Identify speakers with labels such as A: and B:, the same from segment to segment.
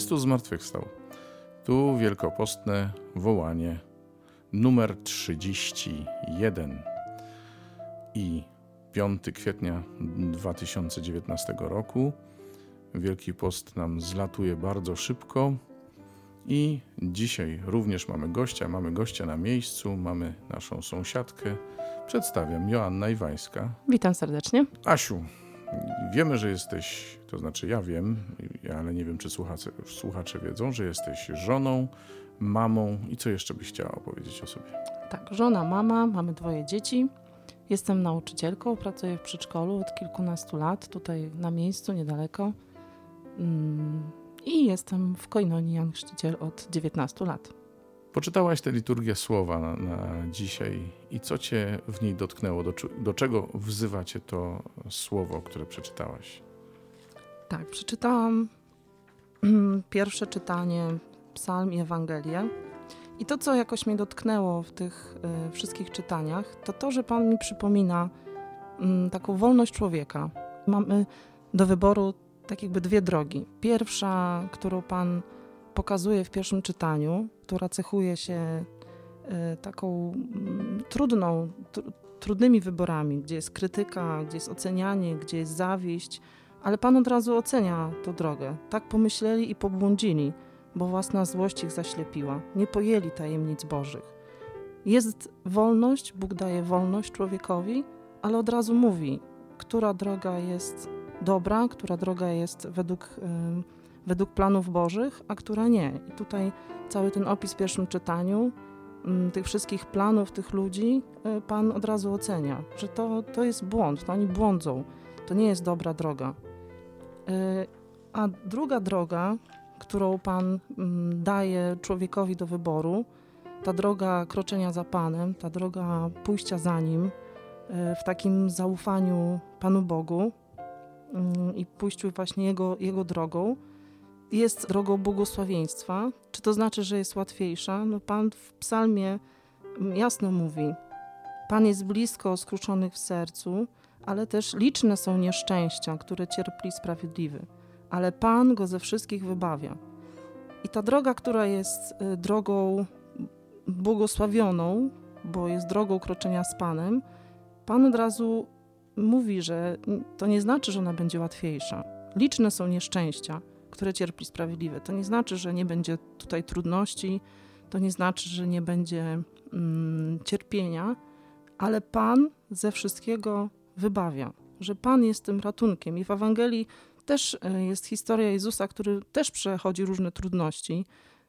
A: Chrystus zmartwychwstał. Tu wielkopostne wołanie numer 31 i 5 kwietnia 2019 roku. Wielki Post nam zlatuje bardzo szybko i dzisiaj również mamy gościa. Mamy gościa na miejscu, mamy naszą sąsiadkę. Przedstawiam Joanna Iwańska.
B: Witam serdecznie.
A: Asiu, wiemy, że jesteś, to znaczy ja wiem, ale nie wiem, czy słuchacze, słuchacze wiedzą, że jesteś żoną, mamą i co jeszcze byś chciała opowiedzieć o sobie?
B: Tak, żona, mama, mamy dwoje dzieci. Jestem nauczycielką, pracuję w przedszkolu od kilkunastu lat, tutaj na miejscu, niedaleko. Mm, I jestem w Koinonii Jan Chrzciciel od 19 lat.
A: Poczytałaś tę liturgię słowa na, na dzisiaj i co cię w niej dotknęło? Do, do czego wzywa cię to słowo, które przeczytałaś?
B: Tak, przeczytałam pierwsze czytanie, psalm i Ewangelię. I to, co jakoś mnie dotknęło w tych y, wszystkich czytaniach, to to, że Pan mi przypomina y, taką wolność człowieka. Mamy do wyboru tak jakby dwie drogi. Pierwsza, którą Pan pokazuje w pierwszym czytaniu, która cechuje się y, taką y, trudną, tr trudnymi wyborami, gdzie jest krytyka, gdzie jest ocenianie, gdzie jest zawiść, ale Pan od razu ocenia tę drogę. Tak pomyśleli i pobłądzili bo własna złość ich zaślepiła. Nie pojęli tajemnic Bożych. Jest wolność, Bóg daje wolność człowiekowi, ale od razu mówi, która droga jest dobra, która droga jest według, według planów Bożych, a która nie. I tutaj cały ten opis w pierwszym czytaniu, tych wszystkich planów tych ludzi, yy, Pan od razu ocenia, że to, to jest błąd, to oni błądzą, to nie jest dobra droga. Y, a druga droga, którą Pan mm, daje człowiekowi do wyboru, ta droga kroczenia za Panem, ta droga pójścia za Nim e, w takim zaufaniu Panu Bogu mm, i pójściu właśnie Jego, Jego drogą, jest drogą błogosławieństwa. Czy to znaczy, że jest łatwiejsza? No Pan w psalmie mm, jasno mówi, Pan jest blisko skruszonych w sercu, ale też liczne są nieszczęścia, które cierpi sprawiedliwy ale Pan go ze wszystkich wybawia. I ta droga, która jest y, drogą błogosławioną, bo jest drogą kroczenia z Panem, Pan od razu mówi, że to nie znaczy, że ona będzie łatwiejsza. Liczne są nieszczęścia, które cierpi sprawiedliwe. To nie znaczy, że nie będzie tutaj trudności, to nie znaczy, że nie będzie mm, cierpienia, ale Pan ze wszystkiego wybawia, że Pan jest tym ratunkiem. I w Ewangelii też e, jest historia Jezusa, który też przechodzi różne trudności.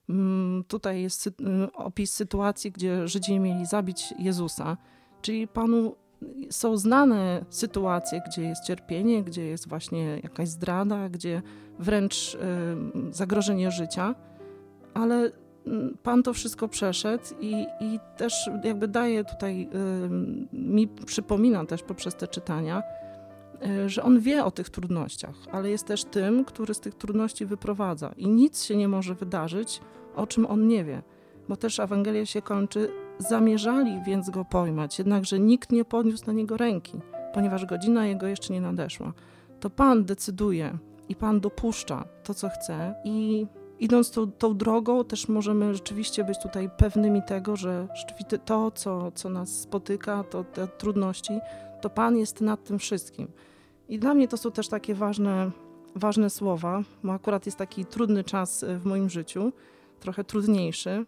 B: Mm, tutaj jest y, opis sytuacji, gdzie Żydzi mieli zabić Jezusa, czyli Panu są znane sytuacje, gdzie jest cierpienie, gdzie jest właśnie jakaś zdrada, gdzie wręcz zagrożenie życia, ale Pan to wszystko przeszedł i, i też jakby daje tutaj, y, mi przypomina też poprzez te czytania, E, że on wie o tych trudnościach, ale jest też tym, który z tych trudności wyprowadza. I nic się nie może wydarzyć, o czym on nie wie. Bo też Ewangelia się kończy, zamierzali więc go pojmać, jednakże nikt nie podniósł na niego ręki, ponieważ godzina jego jeszcze nie nadeszła. To Pan decyduje i Pan dopuszcza to, co chce i idąc tą, tą, drogą, też możemy rzeczywiście być tutaj pewnymi tego, że rzeczywiście to, co, co nas spotyka, to te trudności, to Pan jest nad tym wszystkim. I dla mnie to są też takie ważne, ważne słowa, bo akurat jest taki trudny czas e, w moim życiu, trochę trudniejszy.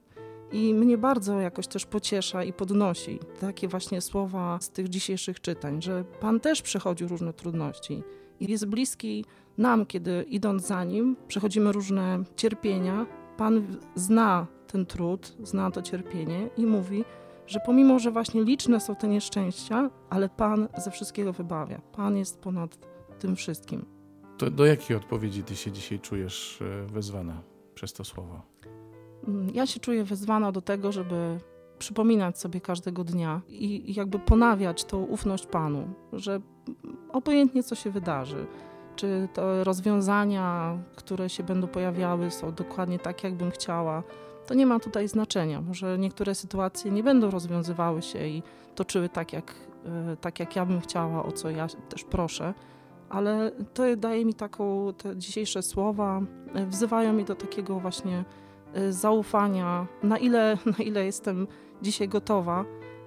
B: I mnie bardzo jakoś też pociesza i podnosi takie właśnie słowa z tych dzisiejszych czytań, że Pan też przechodził różne trudności jest bliski nam, kiedy idąc za Nim, przechodzimy różne cierpienia. Pan zna ten trud, zna to cierpienie i mówi, że pomimo, że właśnie liczne są te nieszczęścia, ale Pan ze wszystkiego wybawia. Pan jest ponad tym wszystkim.
A: To do jakiej odpowiedzi ty się dzisiaj czujesz e, wezwana przez to słowo?
B: Mm, ja się czuję wezwana do tego, żeby przypominać sobie każdego dnia i jakby ponawiać tą ufność Panu, że obojętnie co się wydarzy, czy te rozwiązania, które się będą pojawiały, są dokładnie tak, jakbym chciała, to nie ma tutaj znaczenia. Może niektóre sytuacje nie będą rozwiązywały się i toczyły tak, jak, e, tak jak ja bym chciała, o co ja też proszę, ale to daje mi taką, te dzisiejsze słowa e, wzywają mnie do takiego właśnie e, zaufania, na ile, na ile jestem dzisiaj gotowa,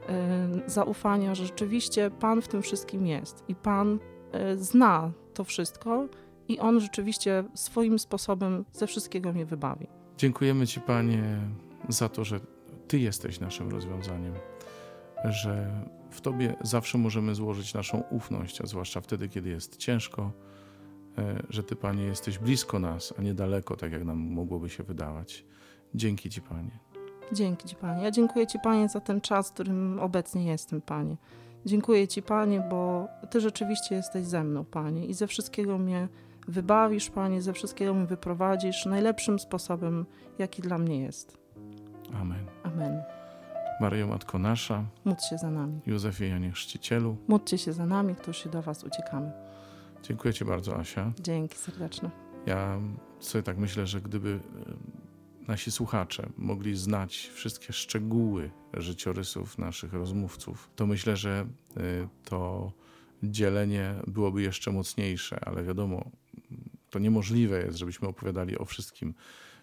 B: e, zaufania, że rzeczywiście Pan w tym wszystkim jest i Pan e, zna to wszystko i On rzeczywiście swoim sposobem ze wszystkiego mnie wybawi.
A: Dziękujemy Ci, Panie, za to, że Ty jesteś naszym rozwiązaniem, że w Tobie zawsze możemy złożyć naszą ufność, a zwłaszcza wtedy, kiedy jest ciężko, e, że Ty, Panie, jesteś blisko nas, a nie daleko, tak jak nam mogłoby się wydawać. Dzięki Ci, Panie.
B: Dzięki Ci, Panie. Ja dziękuję Ci, Panie, za ten czas, w którym obecnie jestem, Panie. Dziękuję Ci, Panie, bo Ty rzeczywiście jesteś ze mną, Panie, i ze wszystkiego mnie wybawisz, Panie, ze wszystkiego mnie wyprowadzisz najlepszym sposobem, jaki dla mnie jest.
A: Amen.
B: Amen.
A: Maryjo, Matko Nasza,
B: Módl się za nami.
A: Józefie Janie Chrzcicielu,
B: Módlcie się za nami, którzy do Was uciekamy.
A: dziękuję Ci bardzo, Asia.
B: Dzięki serdeczne.
A: Ja sobie tak myślę, że gdyby nasi słuchacze mogli znać wszystkie szczegóły życiorysów naszych rozmówców, to myślę, że e, to dzielenie byłoby jeszcze mocniejsze, ale wiadomo, to niemożliwe jest, żebyśmy opowiadali o wszystkim.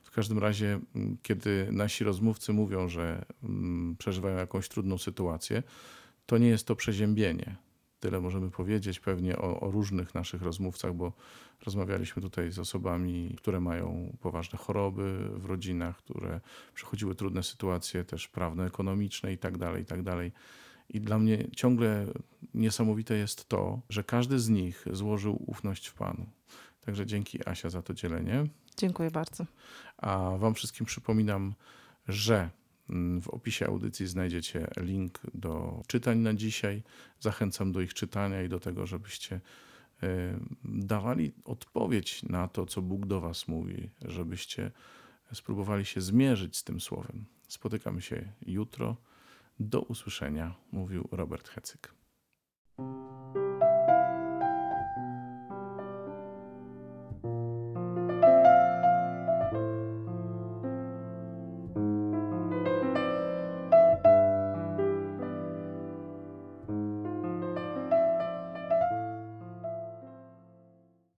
A: W każdym razie, m, kiedy nasi rozmówcy mówią, że mm, przeżywają jakąś trudną sytuację, to nie jest to przeziębienie. Tyle możemy powiedzieć pewnie o, o różnych naszych rozmówcach, bo rozmawialiśmy tutaj z osobami, które mają poważne choroby w rodzinach, które przechodziły trudne sytuacje, też prawne, ekonomiczne i tak dalej, i tak dalej. I dla mnie ciągle niesamowite jest to, że każdy z nich złożył ufność w Panu. Także dzięki Asia za to dzielenie.
B: Dziękuję bardzo.
A: A Wam wszystkim przypominam, że w opisie audycji znajdziecie link do czytań na dzisiaj. Zachęcam do ich czytania i do tego, żebyście y, dawali odpowiedź na to, co Bóg do Was mówi, żebyście spróbowali się zmierzyć z tym słowem. Spotykamy się jutro. Do usłyszenia, mówił Robert Hecyk.